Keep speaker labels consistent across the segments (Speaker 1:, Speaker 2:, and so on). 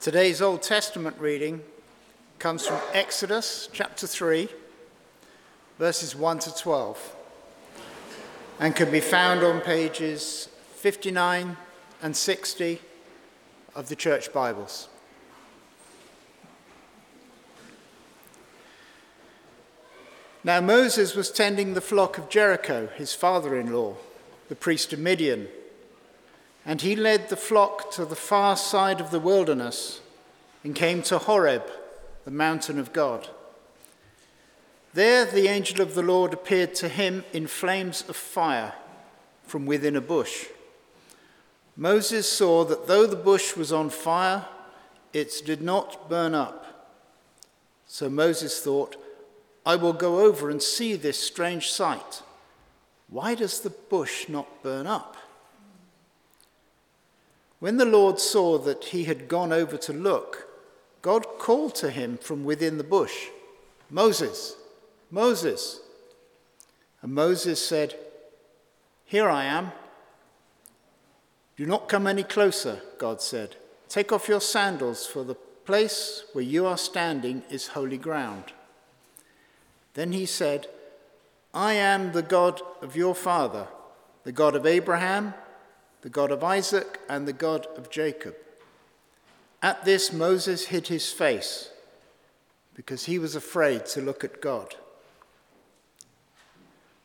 Speaker 1: Today's Old Testament reading comes from Exodus chapter 3, verses 1 to 12, and can be found on pages 59 and 60 of the Church Bibles. Now Moses was tending the flock of Jethro, his father in law, the priest of Midian. And he led the flock to the far side of the wilderness and came to Horeb, the mountain of God. There the angel of the Lord appeared to him in flames of fire from within a bush. Moses saw that though the bush was on fire, it did not burn up. So Moses thought, I will go over and see this strange sight. Why does the bush not burn up? When the Lord saw that he had gone over to look, God called to him from within the bush, Moses, Moses. And Moses said, Here I am. Do not come any closer, God said. Take off your sandals, for the place where you are standing is holy ground. Then he said, I am the God of your father, the God of Abraham, the God of Isaac, and the God of Jacob. At this, Moses hid his face because he was afraid to look at God.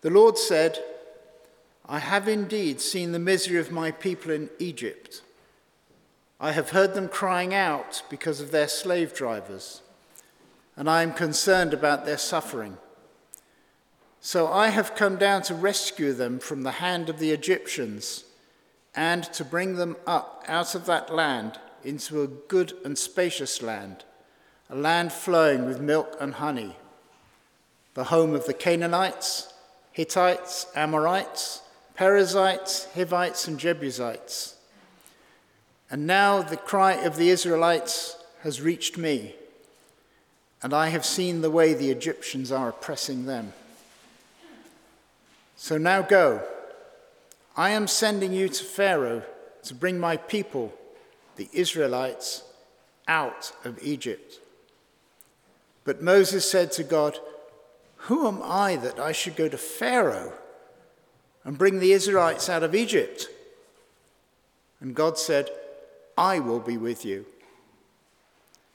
Speaker 1: The Lord said, I have indeed seen the misery of my people in Egypt. I have heard them crying out because of their slave drivers, and I am concerned about their suffering. So I have come down to rescue them from the hand of the Egyptians and to bring them up out of that land into a good and spacious land, a land flowing with milk and honey, the home of the Canaanites, Hittites, Amorites, Perizzites, Hivites, and Jebusites. And now the cry of the Israelites has reached me, and I have seen the way the Egyptians are oppressing them. So now go. I am sending you to Pharaoh to bring my people the Israelites out of Egypt. But Moses said to God, Who am I that I should go to Pharaoh and bring the Israelites out of Egypt? And God said, I will be with you.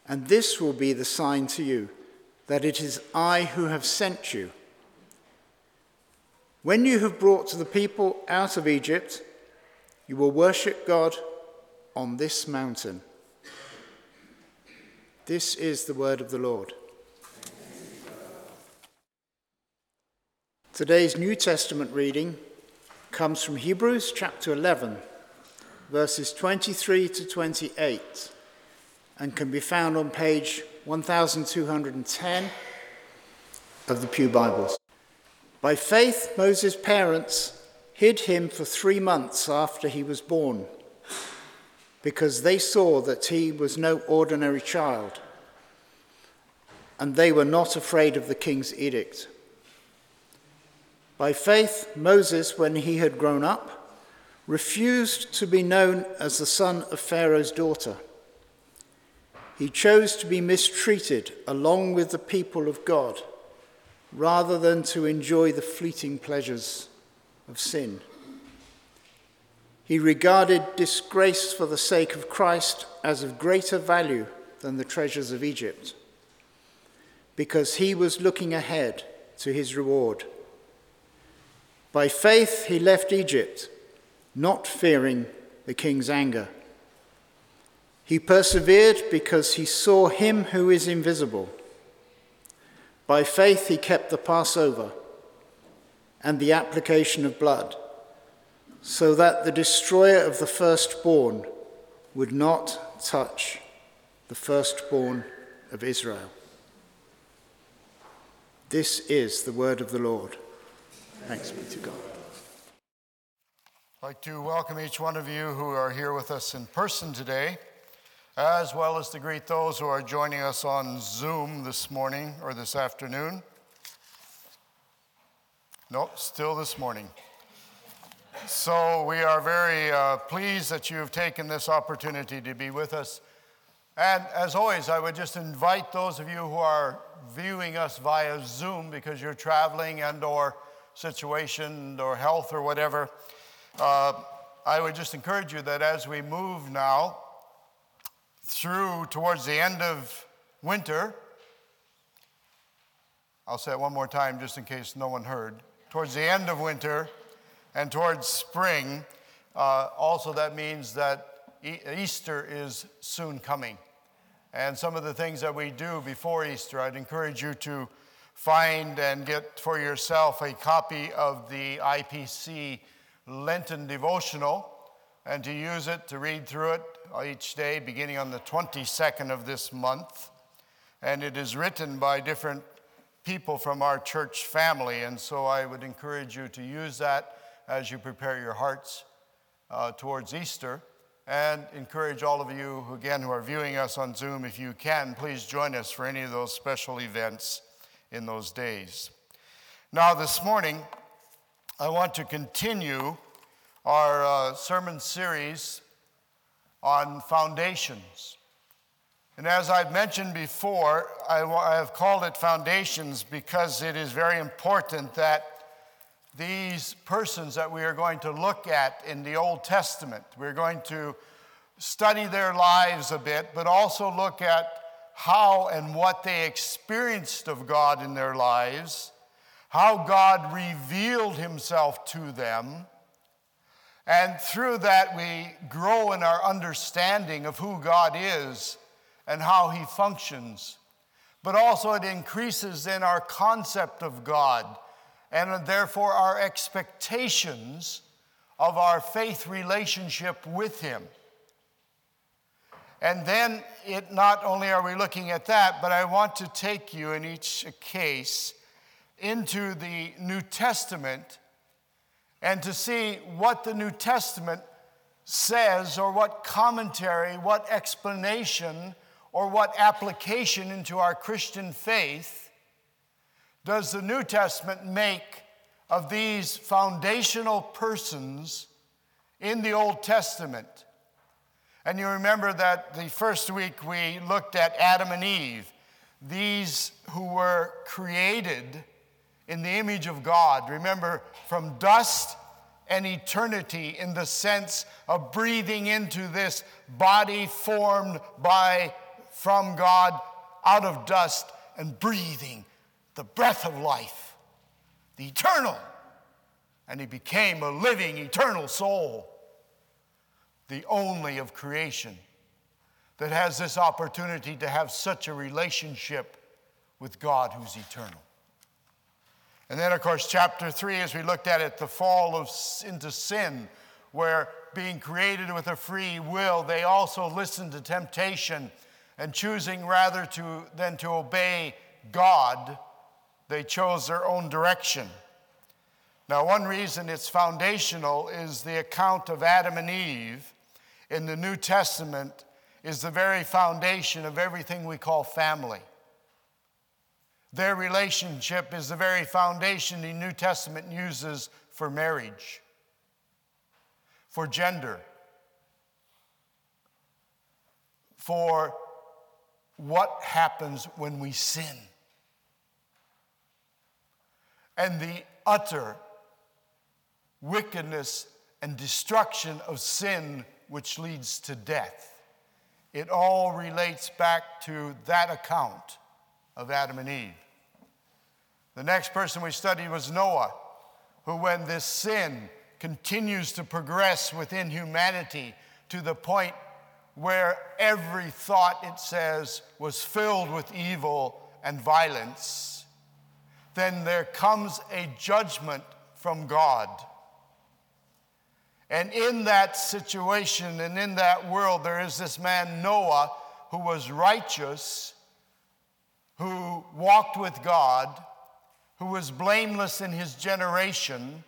Speaker 1: And this will be the sign to you that it is I who have sent you. When you have brought the people out of Egypt, you will worship God on this mountain. This is the word of the Lord. Today's New Testament reading comes from Hebrews chapter 11, verses 23 to 28, and can be found on page 1210 of the Pew Bibles. By faith, Moses' parents hid him for three months after he was born because they saw that he was no ordinary child, and they were not afraid of the king's edict. By faith, Moses, when he had grown up, refused to be known as the son of Pharaoh's daughter. He chose to be mistreated along with the people of God rather than to enjoy the fleeting pleasures of sin. He regarded disgrace for the sake of Christ as of greater value than the treasures of Egypt, because he was looking ahead to his reward. By faith, he left Egypt, not fearing the king's anger. He persevered because he saw him who is invisible. By faith, he kept the Passover and the application of blood so that the destroyer of the firstborn would not touch the firstborn of Israel. This is the word of the Lord. Thanks be to God.
Speaker 2: I'd like to welcome each one of you who are here with us in person today, as well as to greet those who are joining us on Zoom this morning or this afternoon. Nope, still this morning. So we are very uh, pleased that you have taken this opportunity to be with us And as always, I would just invite those of you who are viewing us via Zoom because you're traveling and or situation or health or whatever, uh, I would just encourage you that as we move now through towards the end of winter, I'll say it one more time just in case no one heard. Towards the end of winter and towards spring, uh, also that means that e- Easter is soon coming. And some of the things that we do before Easter, I'd encourage you to find and get for yourself a copy of the IPC Lenten devotional and to use it to read through it each day beginning on the 22nd of this month. And it is written by different people from our church family. And so I would encourage you to use that as you prepare your hearts uh, towards Easter. And encourage all of you, again, who are viewing us on Zoom, if you can, please join us for any of those special events in those days. Now, this morning, I want to continue our uh, sermon series on foundations. And as I've mentioned before, I, have called it foundations because it is very important that these persons that we are going to look at in the Old Testament, we're going to study their lives a bit, but also look at how and what they experienced of God in their lives, how God revealed himself to them. And through that, we grow in our understanding of who God is and how he functions. But also, it increases in our concept of God and therefore our expectations of our faith relationship with him. And then it not only are we looking at that, but I want to take you in each case into the New Testament and to see what the New Testament says or what commentary, what explanation, or what application into our Christian faith does the New Testament make of these foundational persons in the Old Testament? And you remember that the first week we looked at Adam and Eve, these who were created in the image of God. Remember, from dust and eternity in the sense of breathing into this body formed by from God out of dust and breathing the breath of life, the eternal. And he became a living, eternal soul the only of creation that has this opportunity to have such a relationship with God who's eternal. And then, of course, chapter three, as we looked at it, the fall of, into sin, where being created with a free will, they also listened to temptation and choosing rather to, than to obey God, they chose their own direction. Now, one reason it's foundational is the account of Adam and Eve in the New Testament is the very foundation of everything we call family. Their relationship is the very foundation the New Testament uses for marriage, for gender, for what happens when we sin, and the utter wickedness and destruction of sin which leads to death. It all relates back to that account of Adam and Eve. The next person we studied was Noah, who, when this sin continues to progress within humanity to the point where every thought, it says, was filled with evil and violence, then there comes a judgment from God. And in that situation and in that world, there is this man, Noah, who was righteous, who walked with God, who was blameless in his generation,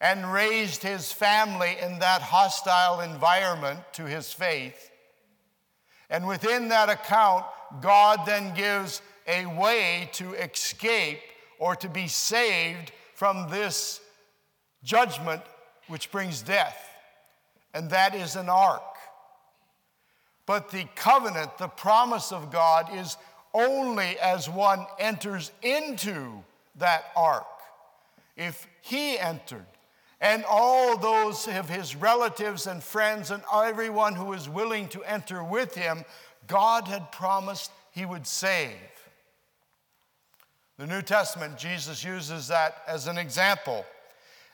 Speaker 2: and raised his family in that hostile environment to his faith. And within that account, God then gives a way to escape or to be saved from this judgment which brings death, and that is an ark. But the covenant, the promise of God, is only as one enters into that ark. If he entered, and all those of his relatives and friends and everyone who was willing to enter with him, God had promised he would save. The New Testament, Jesus uses that as an example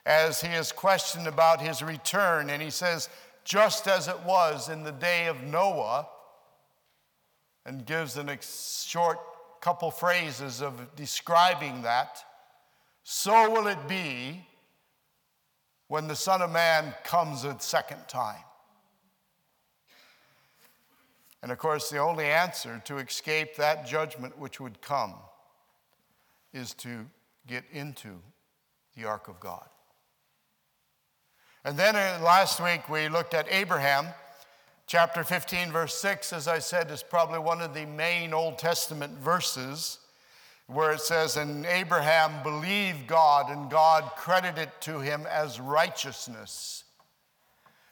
Speaker 2: as he is questioned about his return, and he says, just as it was in the day of Noah, and gives a short couple phrases of describing that, so will it be when the Son of Man comes a second time. And of course, the only answer to escape that judgment which would come is to get into the ark of God. And then uh, last week we looked at Abraham. Chapter 15, verse 6, as I said, is probably one of the main Old Testament verses where it says, And Abraham believed God, and God credited to him as righteousness.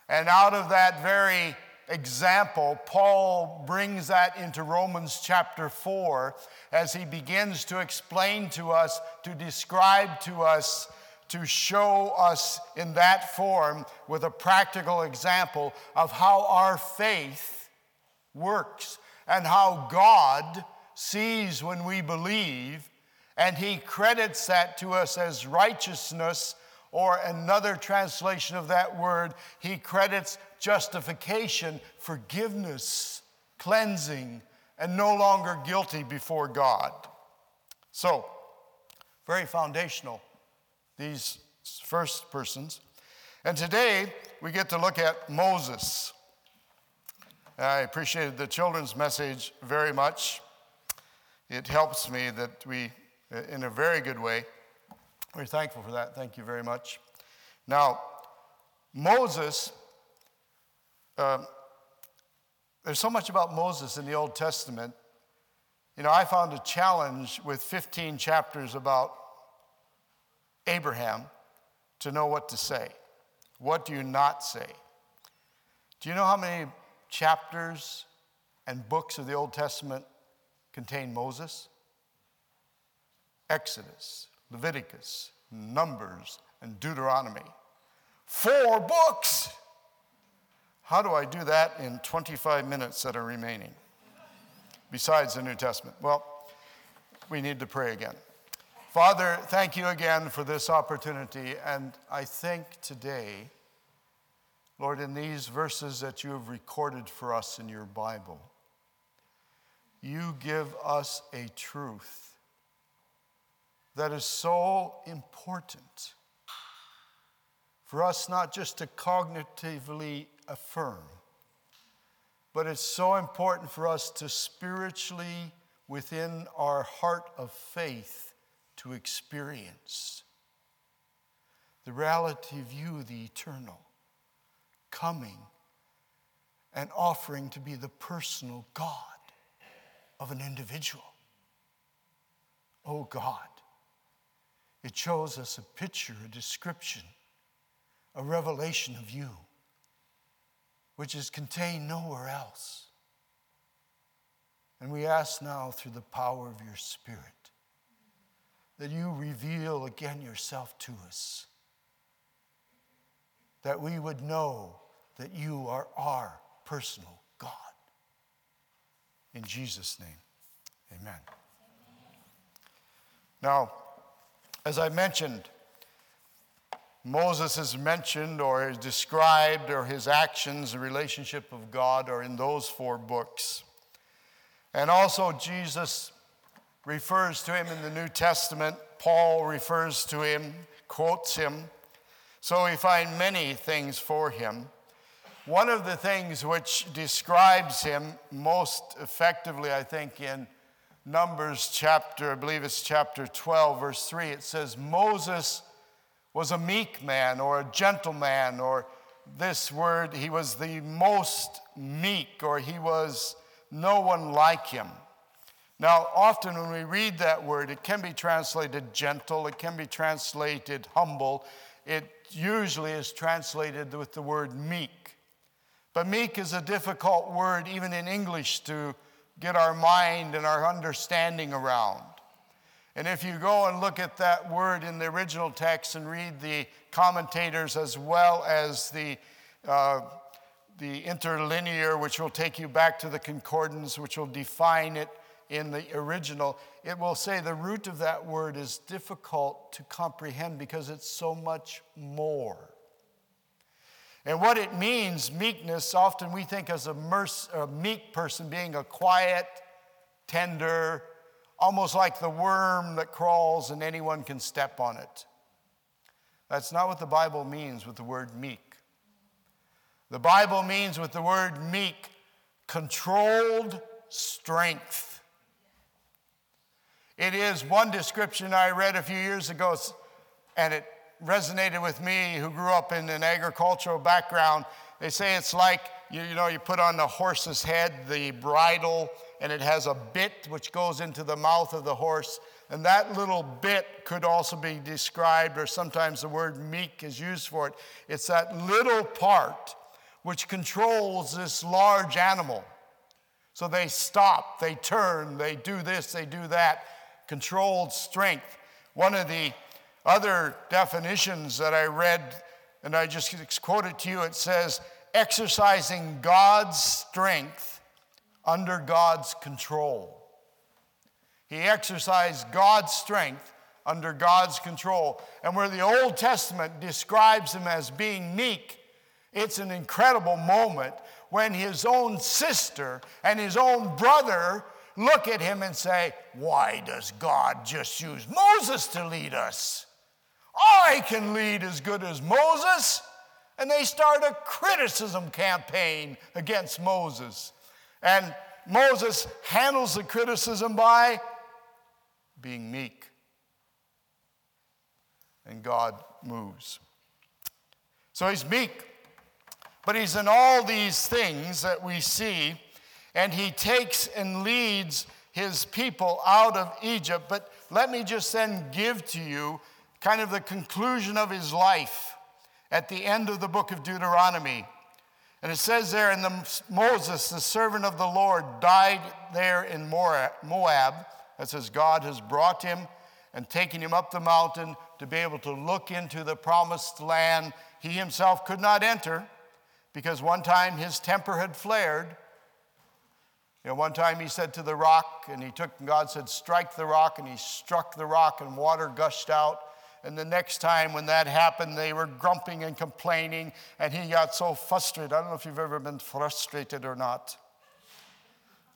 Speaker 2: And out of that very example, Paul brings that into Romans chapter 4 as he begins to explain to us, to describe to us, to show us in that form with a practical example of how our faith works and how God sees when we believe, and he credits that to us as righteousness, or another translation of that word, he credits justification, forgiveness, cleansing, and no longer guilty before God. So, very foundational, these first persons. And today we get to look at Moses. I appreciated the children's message very much it helps me that we, in a very good way, we're thankful for that. Thank you very much. Now, Moses, uh, there's so much about Moses in the Old Testament. You know, I found a challenge with 15 chapters about Abraham to know what to say. What do you not say? Do you know how many chapters and books of the Old Testament contain Moses, Exodus, Leviticus, Numbers, and Deuteronomy. Four books! How do I do that in 25 minutes that are remaining? Besides the New Testament. Well, we need to pray again. Father, thank you again for this opportunity. And I think today, Lord, in these verses that you have recorded for us in your Bible, you give us a truth that is so important for us not just to cognitively affirm, but it's so important for us to spiritually, within our heart of faith, to experience the reality of you, the eternal, coming and offering to be the personal God of an individual. Oh God, it shows us a picture, a description, a revelation of you, which is contained nowhere else. And we ask now through the power of your Spirit that you reveal again yourself to us, that we would know that you are our personal God. In Jesus' name, amen. Now, as I mentioned, Moses is mentioned or is described or his actions, the relationship of God are in those four books. And also, Jesus refers to him in the New Testament. Paul refers to him, quotes him. So we find many things for him. One of the things which describes him most effectively, I think, in Numbers chapter, I believe it's chapter 12, verse 3, it says, Moses was a meek man or a gentleman, or this word, he was the most meek, or he was no one like him. Now, often when we read that word, it can be translated gentle, it can be translated humble, it usually is translated with the word meek. But meek is a difficult word, even in English, to get our mind and our understanding around. And if you go and look at that word in the original text and read the commentators as well as the, uh, the interlinear, which will take you back to the concordance, which will define it in the original, it will say the root of that word is difficult to comprehend because it's so much more. And what it means, meekness, often we think as a, a meek person being a quiet, tender, almost like the worm that crawls and anyone can step on it. That's not what the Bible means with the word meek. The Bible means with the word meek, controlled strength. It is one description I read a few years ago, and it resonated with me who grew up in an agricultural background. They say it's like, you, you know, you put on the horse's head the bridle, and it has a bit which goes into the mouth of the horse. And that little bit could also be described, or sometimes the word meek is used for it. It's that little part which controls this large animal. So they stop, they turn, they do this, they do that. Controlled strength. One of the other definitions that I read, and I just quoted to you, it says, exercising God's strength under God's control. He exercised God's strength under God's control. And where the Old Testament describes him as being meek, it's an incredible moment when his own sister and his own brother look at him and say, Why does God just use Moses to lead us? I can lead as good as Moses. And they start a criticism campaign against Moses. And Moses handles the criticism by being meek. And God moves. So he's meek, but he's in all these things that we see, and he takes and leads his people out of Egypt. But let me just then give to you kind of the conclusion of his life at the end of the book of Deuteronomy. And it says there, and the, Moses, the servant of the Lord, died there in Moab. That says God has brought him and taken him up the mountain to be able to look into the promised land. He himself could not enter because one time his temper had flared. You know, one time he said to the rock, and he took, and God said, Strike the rock, and he struck the rock, and water gushed out. And the next time when that happened, they were grumping and complaining, and he got so frustrated. I don't know if you've ever been frustrated or not.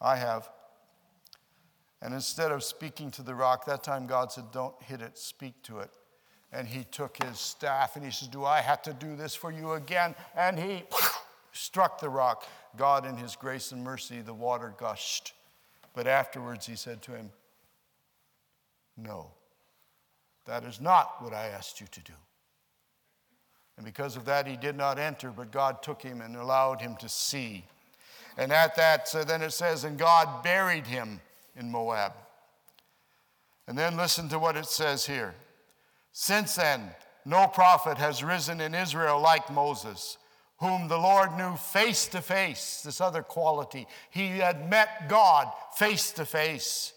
Speaker 2: I have. And instead of speaking to the rock, that time God said, Don't hit it, speak to it. And he took his staff and he says, Do I have to do this for you again? And he struck the rock. God, in his grace and mercy, the water gushed. But afterwards, he said to him, No. That is not what I asked you to do. And because of that, he did not enter, but God took him and allowed him to see. And at that, so then it says, and God buried him in Moab. And then listen to what it says here. Since then, no prophet has risen in Israel like Moses, whom the Lord knew face to face, this other quality. He had met God face to face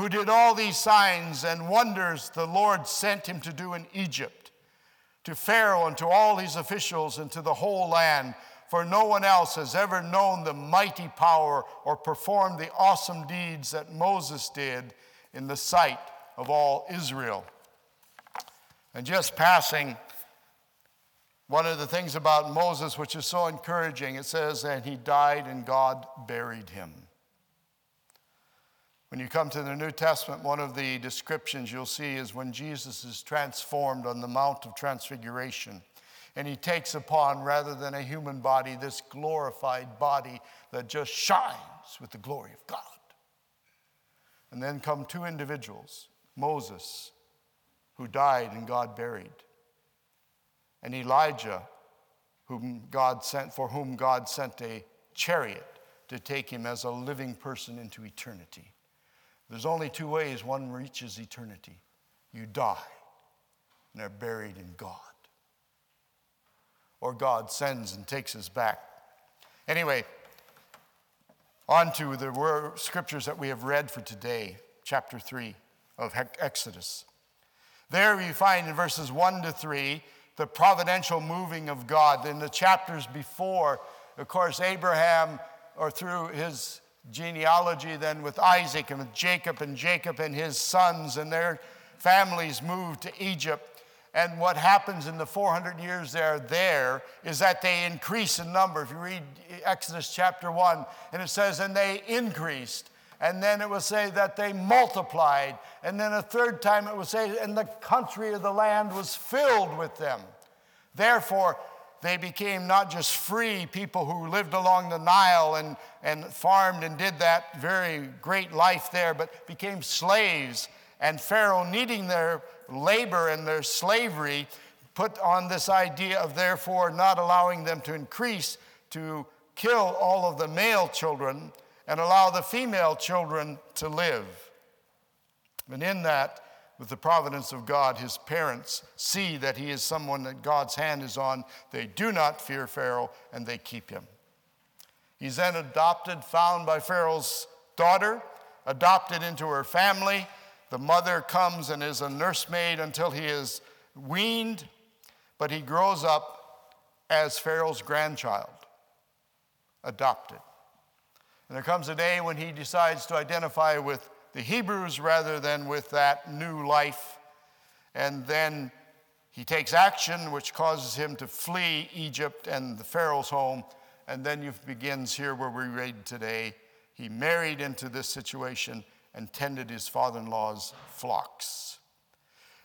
Speaker 2: who did all these signs and wonders the Lord sent him to do in Egypt, to Pharaoh and to all his officials and to the whole land. For no one else has ever known the mighty power or performed the awesome deeds that Moses did in the sight of all Israel. And just passing, one of the things about Moses, which is so encouraging, it says, and he died and God buried him. When you come to the New Testament, one of the descriptions you'll see is when Jesus is transformed on the Mount of Transfiguration. And he takes upon, rather than a human body, this glorified body that just shines with the glory of God. And then come two individuals Moses, who died and God buried, and Elijah, whom God sent, for whom God sent a chariot to take him as a living person into eternity. There's only two ways one reaches eternity you die, and are buried in God. Or God sends and takes us back Anyway, on to the scriptures that we have read for today, chapter 3 of Exodus. There we find in verses 1 to 3 the providential moving of God. In the chapters before, of course, Abraham, or through his genealogy, then with Isaac and with Jacob, and Jacob and his sons and their families moved to Egypt. And what happens in the 400 years they're there is that they increase in number. If you read Exodus chapter 1, and it says, and they increased. And then it will say that they multiplied. And then a third time it will say, and the country of the land was filled with them. Therefore, they became not just free people who lived along the Nile and, and farmed and did that very great life there, but became slaves. And Pharaoh, needing their labor and their slavery, put on this idea of therefore not allowing them to increase, to kill all of the male children and allow the female children to live. And in that, with the providence of God, his parents see that he is someone that God's hand is on. They do not fear Pharaoh and they keep him. He's then adopted, found by Pharaoh's daughter, adopted into her family. The mother comes and is a nursemaid until he is weaned, but he grows up as Pharaoh's grandchild, adopted. And there comes a day when he decides to identify with the Hebrews rather than with that new life. And then he takes action, which causes him to flee Egypt and the Pharaoh's home. And then it begins here where we read today. He married into this situation and tended his father in law's flocks.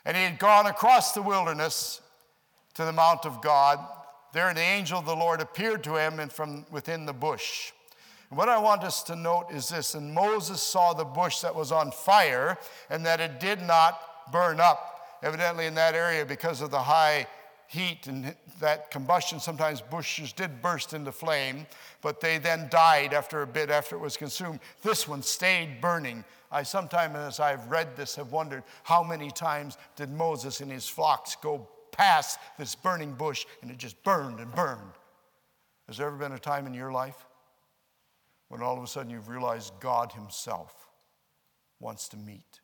Speaker 2: And he had gone across the wilderness to the Mount of God. There, the angel of the Lord appeared to him and from within the bush. What I want us to note is this and Moses saw the bush that was on fire and that it did not burn up, evidently in that area because of the high heat and that combustion. Sometimes bushes did burst into flame, but they then died after a bit after it was consumed. This one stayed burning. I sometimes, as I've read this, have wondered how many times did Moses and his flocks go past this burning bush and it just burned and burned. Has there ever been a time in your life when all of a sudden you've realized God Himself wants to meet.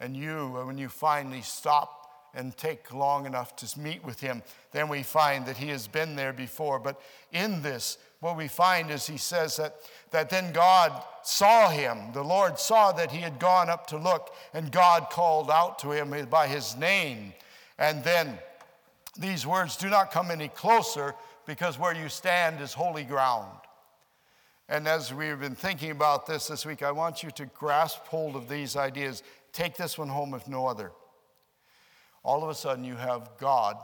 Speaker 2: And you, uh, when you finally stop and take long enough to meet with Him, then we find that He has been there before. But in this, what we find is He says that, that then God saw Him. The Lord saw that He had gone up to look, and God called out to Him by His name. And then these words do not come any closer because where you stand is holy ground. And as we've been thinking about this this week, I want you to grasp hold of these ideas. Take this one home, if no other. All of a sudden, you have God,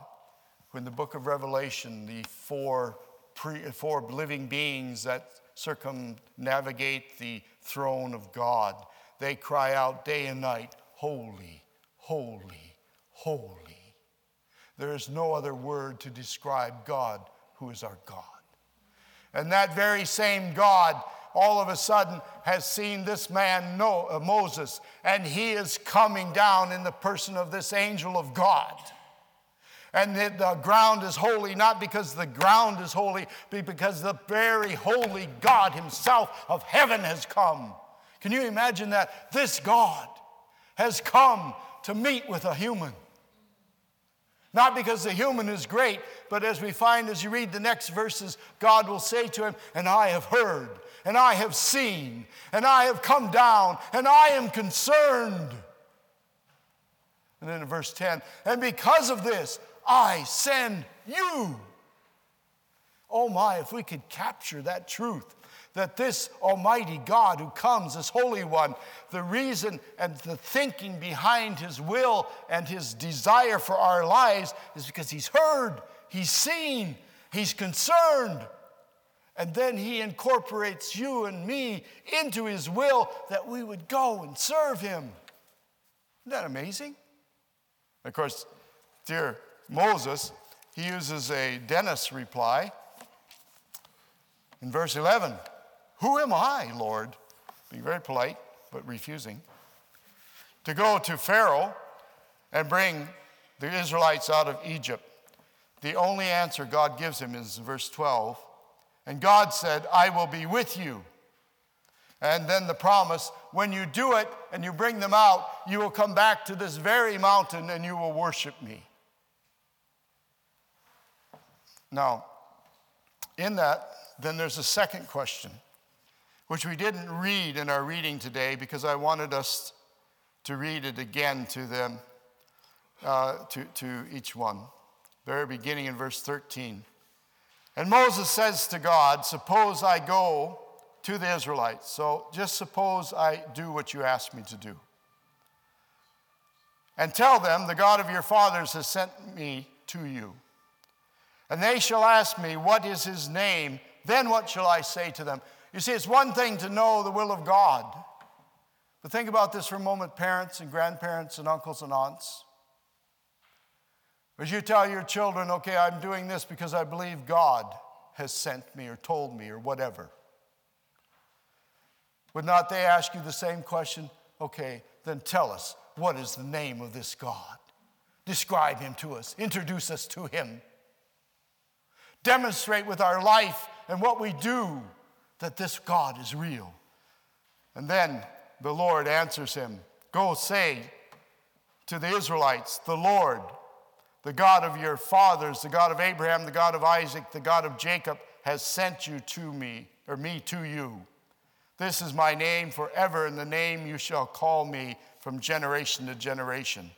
Speaker 2: who in the book of Revelation, the four, pre, four living beings that circumnavigate the throne of God, they cry out day and night, Holy, holy, holy. There is no other word to describe God, who is our God. And that very same God all of a sudden has seen this man, uh, Moses, and he is coming down in the person of this angel of God. And the, the, ground is holy, not because the ground is holy, but because the very holy God Himself of heaven has come. Can you imagine that? This God has come to meet with a human. Not because the human is great, but as we find as you read the next verses, God will say to him, And I have heard, and I have seen, and I have come down, and I am concerned. And then in verse 10, and because of this, I send you. Oh my, if we could capture that truth that this Almighty God who comes, this Holy One, the reason and the thinking behind His will and His desire for our lives is because He's heard, He's seen, He's concerned. And then He incorporates you and me into His will that we would go and serve Him. Isn't that amazing? Of course, dear Moses, he uses a Dennis reply in verse 11. Who am I, Lord? Being very polite, but refusing. To go to Pharaoh and bring the Israelites out of Egypt. The only answer God gives him is verse 12 And God said, I will be with you. And then the promise when you do it and you bring them out, you will come back to this very mountain and you will worship me. Now, in that, then there's a second question, which we didn't read in our reading today because I wanted us to read it again to them, uh, to, to each one. Very beginning in verse 13. And Moses says to God, Suppose I go to the Israelites. So just suppose I do what you asked me to do. And tell them, The God of your fathers has sent me to you. And they shall ask me, What is his name? Then what shall I say to them? You see, it's one thing to know the will of God. But think about this for a moment, parents and grandparents and uncles and aunts. As you tell your children, okay, I'm doing this because I believe God has sent me or told me or whatever. Would not they ask you the same question? Okay, then tell us, what is the name of this God? Describe him to us, introduce us to him. Demonstrate with our life and what we do that this God is real. And then the Lord answers him Go say to the Israelites, The Lord, the God of your fathers, the God of Abraham, the God of Isaac, the God of Jacob, has sent you to me, or me to you. This is my name forever, and the name you shall call me from generation to generation.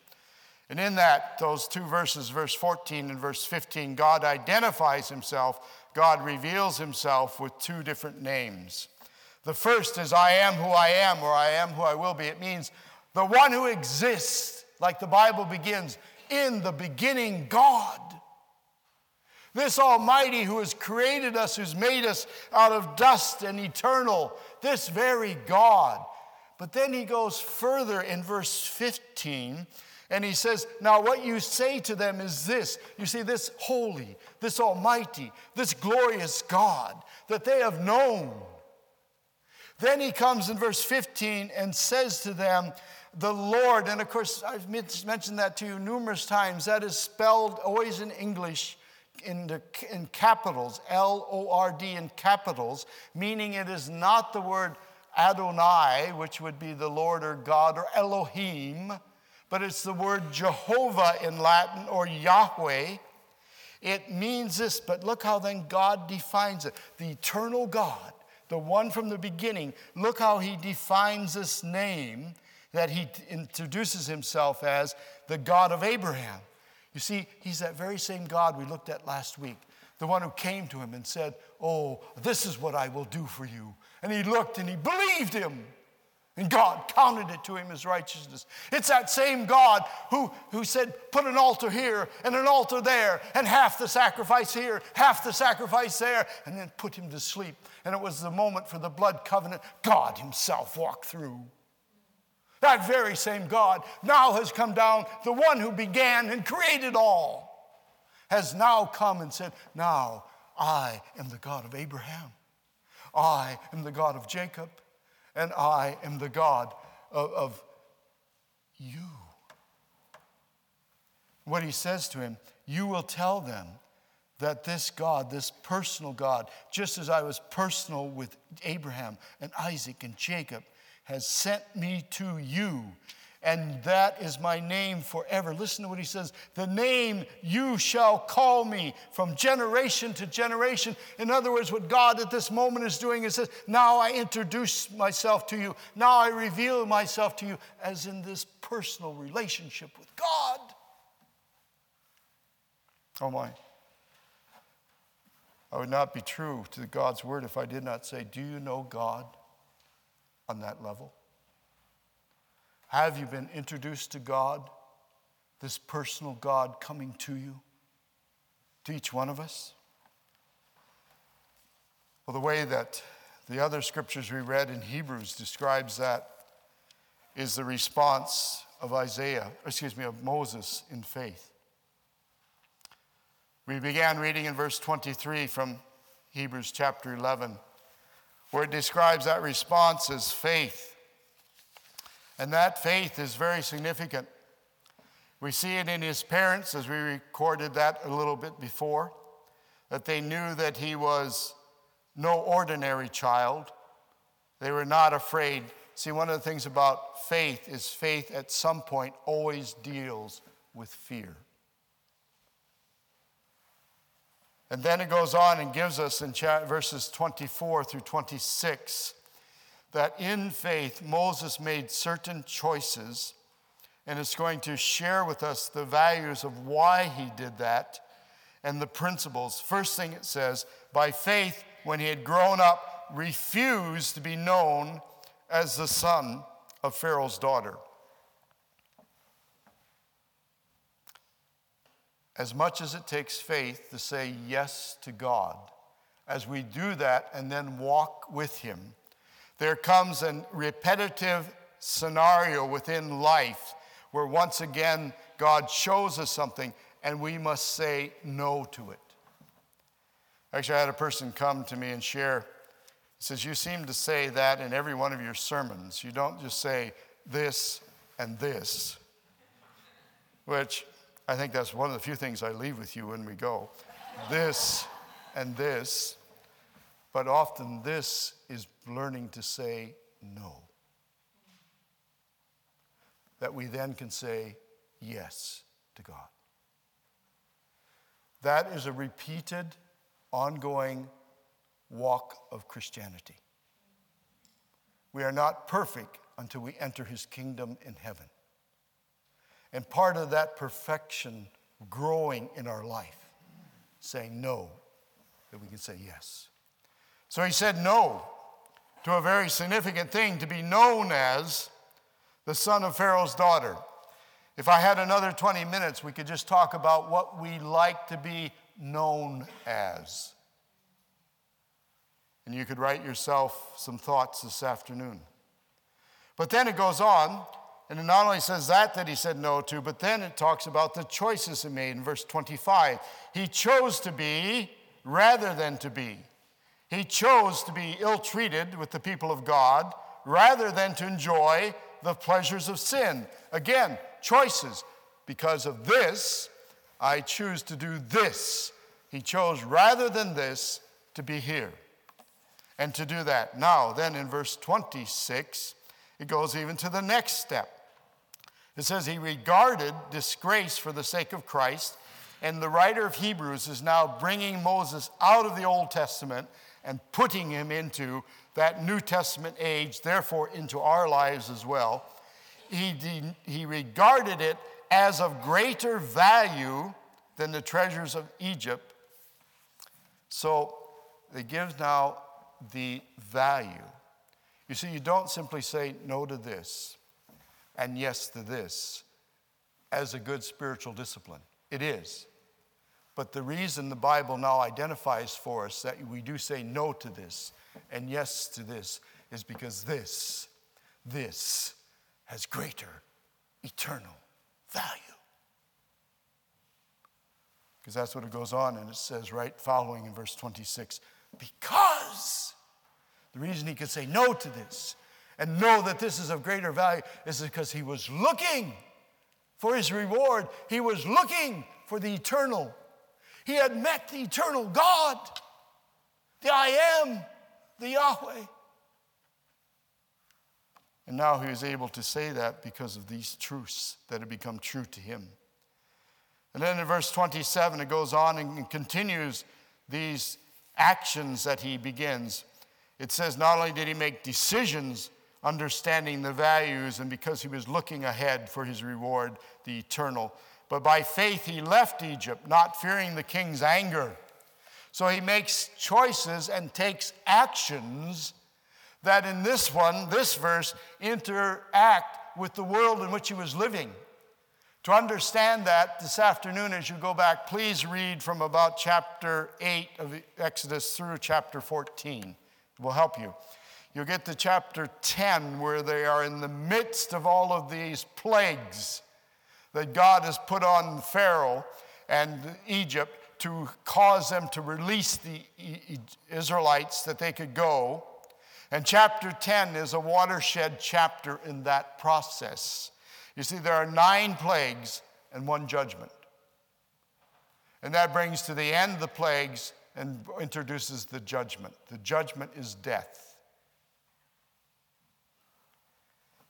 Speaker 2: And in that, those two verses, verse 14 and verse 15, God identifies himself, God reveals himself with two different names. The first is, I am who I am, or I am who I will be. It means the one who exists, like the Bible begins, in the beginning, God. This Almighty who has created us, who's made us out of dust and eternal, this very God. But then he goes further in verse 15 and he says, Now what you say to them is this you see, this holy, this almighty, this glorious God that they have known. Then he comes in verse 15 and says to them, the Lord, and of course, I've mentioned that to you numerous times. That is spelled always in English in, the, in capitals, L O R D in capitals, meaning it is not the word Adonai, which would be the Lord or God or Elohim, but it's the word Jehovah in Latin or Yahweh. It means this, but look how then God defines it the eternal God, the one from the beginning. Look how he defines this name that he introduces himself as the God of Abraham. You see, he's that very same God we looked at last week, the one who came to him and said, Oh, this is what I will do for you. And he looked and he believed him. And God counted it to him as righteousness. It's that same God who, who said, Put an altar here and an altar there, and half the sacrifice here, half the sacrifice there, and then put him to sleep. And it was the moment for the blood covenant God Himself walked through. That very same God now has come down, the one who began and created all, has now come and said, Now I am the God of Abraham, I am the God of Jacob, and I am the God of, of you. What he says to him, You will tell them that this God, this personal God, just as I was personal with Abraham and Isaac and Jacob, has sent me to you, and that is my name forever. Listen to what he says the name you shall call me from generation to generation. In other words, what God at this moment is doing is says, Now I introduce myself to you, now I reveal myself to you as in this personal relationship with God. Oh my. I would not be true to God's word if I did not say, Do you know God? on that level? Have you been introduced to God, this personal God coming to you, to each one of us? Well, the way that the other scriptures we read in Hebrews describes that is the response of Isaiah, excuse me, of Moses in faith. We began reading in verse 23 from Hebrews chapter 11 where it describes that response as faith. And that faith is very significant. We see it in his parents, as we recorded that a little bit before, that they knew that he was no ordinary child. They were not afraid. See, one of the things about faith is faith at some point always deals with fear. And then it goes on and gives us in verses 24 through 26 that in faith Moses made certain choices, and it's going to share with us the values of why he did that and the principles. First thing it says, by faith, when he had grown up, refused to be known as the son of Pharaoh's daughter. As much as it takes faith to say yes to God, as we do that and then walk with Him, there comes a repetitive scenario within life where once again God shows us something and we must say no to it. Actually, I had a person come to me and share. He says, You seem to say that in every one of your sermons. You don't just say this and this, which I think that's one of the few things I leave with you when we go. this and this. But often this is learning to say no. That we then can say yes to God. That is a repeated, ongoing walk of Christianity. We are not perfect until we enter his kingdom in heaven. And part of that perfection growing in our life, saying no, that we can say yes. So he said no to a very significant thing to be known as the son of Pharaoh's daughter. If I had another 20 minutes, we could just talk about what we like to be known as. And you could write yourself some thoughts this afternoon. But then it goes on, and it not only says that that he said no to, but then it talks about the choices he made in verse 25. He chose to be rather than to be. He chose to be ill treated with the people of God rather than to enjoy the pleasures of sin. Again, choices. Because of this, I choose to do this. He chose rather than this to be here and to do that. Now, then in verse 26, it goes even to the next step. It says, He regarded disgrace for the sake of Christ. And the writer of Hebrews is now bringing Moses out of the Old Testament and putting him into that New Testament age, therefore into our lives as well. He, he regarded it as of greater value than the treasures of Egypt. So it gives now the value. You see, you don't simply say no to this and yes to this as a good spiritual discipline. It is. But the reason the Bible now identifies for us that we do say no to this and yes to this is because this, this has greater eternal value. Because that's what it goes on, and it says right following in verse 26 because the reason he could say no to this and know that this is of greater value is because he was looking for his reward. He was looking for the eternal. He had met the eternal God, the I am, the Yahweh. And now he was able to say that because of these truths that had become true to him. And then in verse 27, it goes on and continues these actions that he begins. It says not only did he make decisions understanding the values and because he was looking ahead for his reward, the eternal, but by faith he left Egypt, not fearing the king's anger. So he makes choices and takes actions that in this one, this verse, interact with the world in which he was living. To understand that this afternoon, as you go back, please read from about chapter 8 of Exodus through chapter 14. It will help you. You'll get to chapter 10, where they are in the midst of all of these plagues that God has put on Pharaoh and Egypt to cause them to release the Israelites that they could go. And chapter 10 is a watershed chapter in that process. You see, there are nine plagues and one judgment. And that brings to the end the plagues and introduces the judgment. The judgment is death.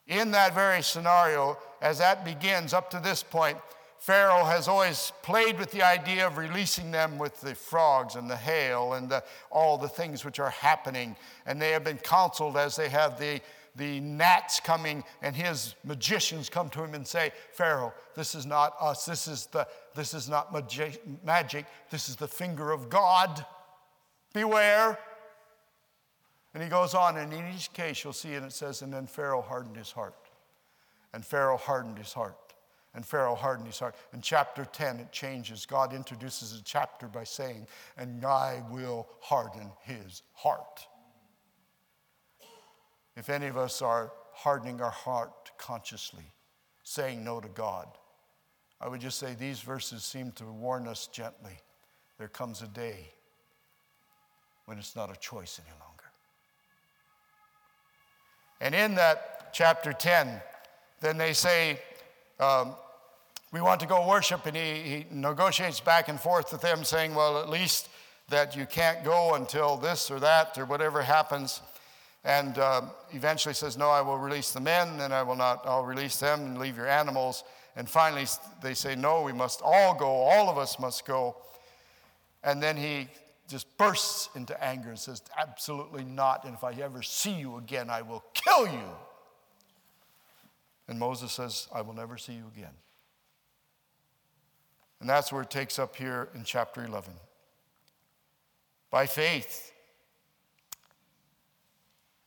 Speaker 2: In that very scenario, as that begins up to this point, Pharaoh has always played with the idea of releasing them with the frogs and the hail and the, all the things which are happening. And they have been counseled as they have the, the gnats coming, and his magicians come to him and say, Pharaoh, this is not us. This is, the, this is not magi- magic. This is the finger of God. Beware. And he goes on, and in each case, you'll see, and it says, and then Pharaoh hardened his heart. And Pharaoh hardened his heart. And Pharaoh hardened his heart. In chapter 10, it changes. God introduces a chapter by saying, And I will harden his heart. If any of us are hardening our heart consciously, saying no to God, I would just say these verses seem to warn us gently. There comes a day when it's not a choice any longer. And in that chapter 10, then they say, um, we want to go worship, and he, he negotiates back and forth with them, saying, Well, at least that you can't go until this or that or whatever happens. And uh, eventually says, No, I will release the men, and I will not, I'll release them and leave your animals. And finally, they say, No, we must all go, all of us must go. And then he just bursts into anger and says, Absolutely not. And if I ever see you again, I will kill you. And Moses says, I will never see you again. And that's where it takes up here in chapter 11. By faith,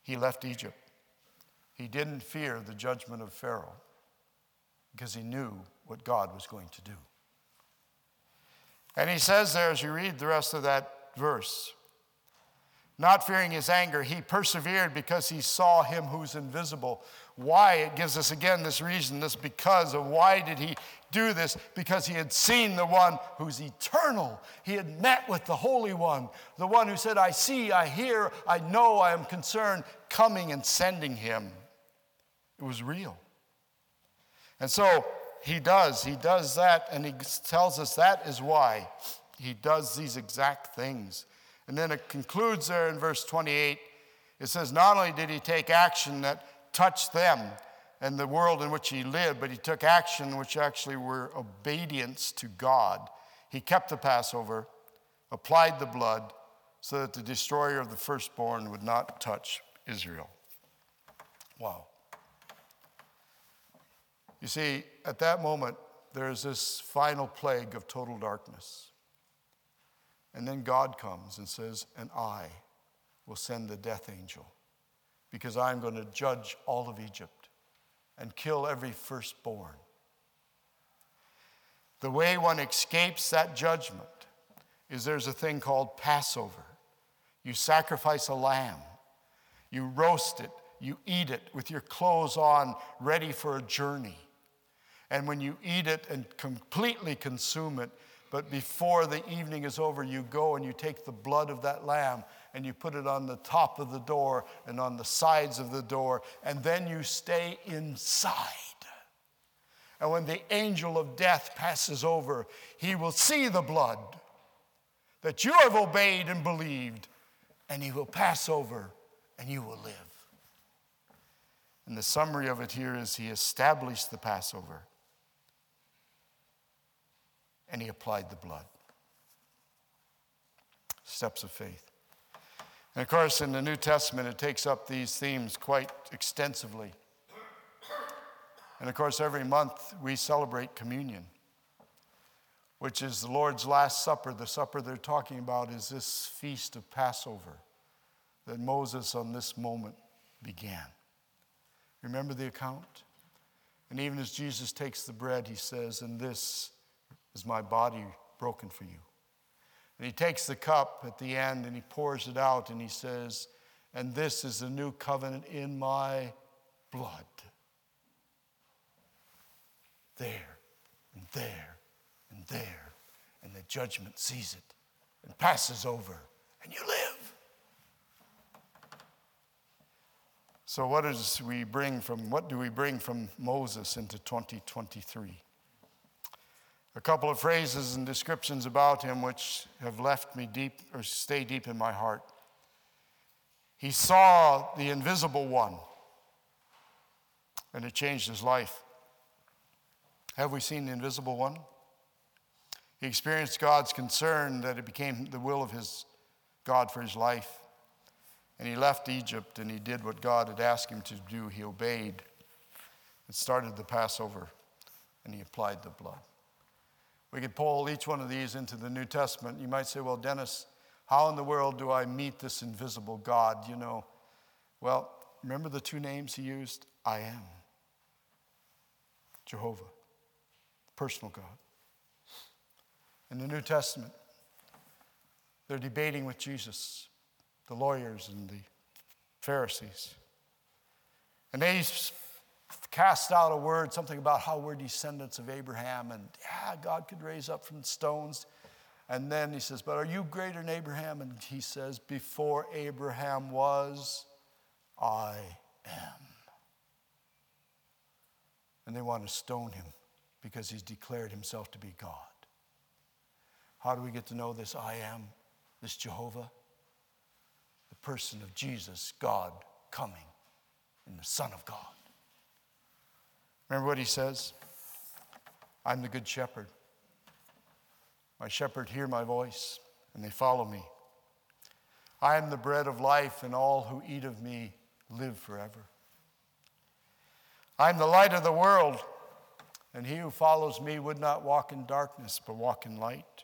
Speaker 2: he left Egypt. He didn't fear the judgment of Pharaoh because he knew what God was going to do. And he says there, as you read the rest of that verse, not fearing his anger, he persevered because he saw him who's invisible. Why? It gives us again this reason, this because of why did he do this? Because he had seen the one who's eternal. He had met with the Holy One, the one who said, I see, I hear, I know, I am concerned, coming and sending him. It was real. And so he does, he does that, and he tells us that is why he does these exact things. And then it concludes there in verse 28. It says, Not only did he take action that touched them and the world in which he lived, but he took action which actually were obedience to God. He kept the Passover, applied the blood, so that the destroyer of the firstborn would not touch Israel. Wow. You see, at that moment, there's this final plague of total darkness. And then God comes and says, And I will send the death angel because I'm going to judge all of Egypt and kill every firstborn. The way one escapes that judgment is there's a thing called Passover. You sacrifice a lamb, you roast it, you eat it with your clothes on, ready for a journey. And when you eat it and completely consume it, but before the evening is over, you go and you take the blood of that lamb and you put it on the top of the door and on the sides of the door, and then you stay inside. And when the angel of death passes over, he will see the blood that you have obeyed and believed, and he will pass over and you will live. And the summary of it here is he established the Passover and he applied the blood. Steps of faith. And of course, in the New Testament, it takes up these themes quite extensively. And of course, every month we celebrate communion, which is the Lord's Last Supper. The supper they're talking about is this feast of Passover that Moses on this moment began. Remember the account? And even as Jesus takes the bread, he says, And this is my body broken for you. And he takes the cup at the end and he pours it out and he says, And this is the new covenant in my blood. There and there and there. And the judgment sees it and passes over, and you live. So, what does we bring from what do we bring from Moses into 2023? A couple of phrases and descriptions about him which have left me deep or stay deep in my heart. He saw the invisible one, and it changed his life. Have we seen the invisible one? He experienced God's concern that it became the will of his God for his life. And he left Egypt and he did what God had asked him to do. He obeyed and started the Passover and he applied the blood. We could pull each one of these into the New Testament. You might say, well, Dennis, how in the world do I meet this invisible God? You know, well, remember the two names he used? I am. Jehovah, personal God. In the New Testament, they're debating with Jesus, the lawyers and the Pharisees. And they cast out a word, something about how we're descendants of Abraham, and yeah, God could raise up from stones. And then he says, But are you greater than Abraham? And he says, Before Abraham was, I am. And they want to stone him because he's declared himself to be God. How do we get to know this I am, this Jehovah? The person of Jesus, God coming in the Son of God. Remember what he says? I'm the good shepherd. My shepherd hear my voice, and they follow me. I am the bread of life, and all who eat of me live forever. I am the light of the world, and he who follows me would not walk in darkness, but walk in light.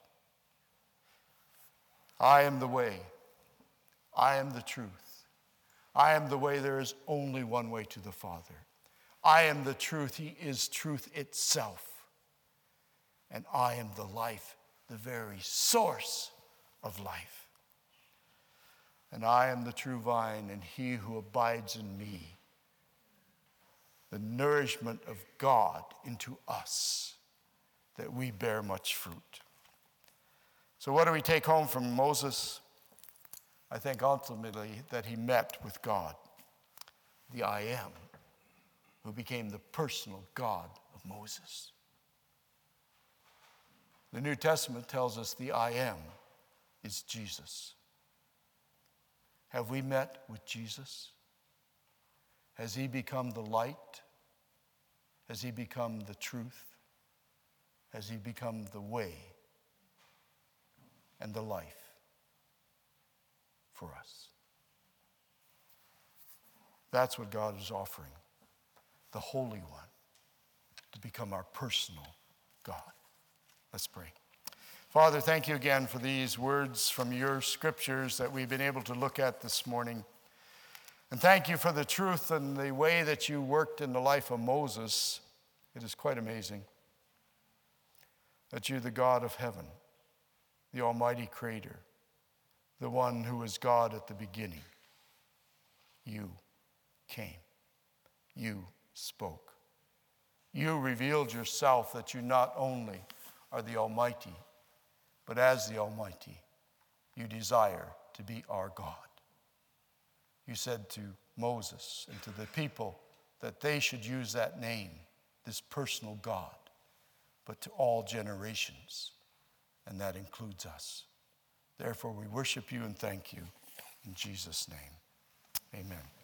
Speaker 2: I am the way. I am the truth. I am the way. There is only one way to the Father. I am the truth. He is truth itself. And I am the life, the very source of life. And I am the true vine, and he who abides in me, the nourishment of God into us, that we bear much fruit. So, what do we take home from Moses? I think ultimately that he met with God, the I am, who became the personal God of Moses. The New Testament tells us the I am is Jesus. Have we met with Jesus? Has he become the light? Has he become the truth? Has he become the way? and the life for us. That's what God is offering the Holy One to become our personal God. Let's pray. Father, thank you again for these words from your scriptures that we've been able to look at this morning. And thank you for the truth and the way that you worked in the life of Moses. It is quite amazing that you're the God of heaven the Almighty Creator, the one who was God at the beginning. You came. You spoke. You revealed yourself that you not only are the Almighty, but as the Almighty, you desire to be our God. You said to Moses and to the people that they should use that name, this personal God, but to all generations and that includes us. Therefore, we worship you and thank you. In Jesus' name, amen.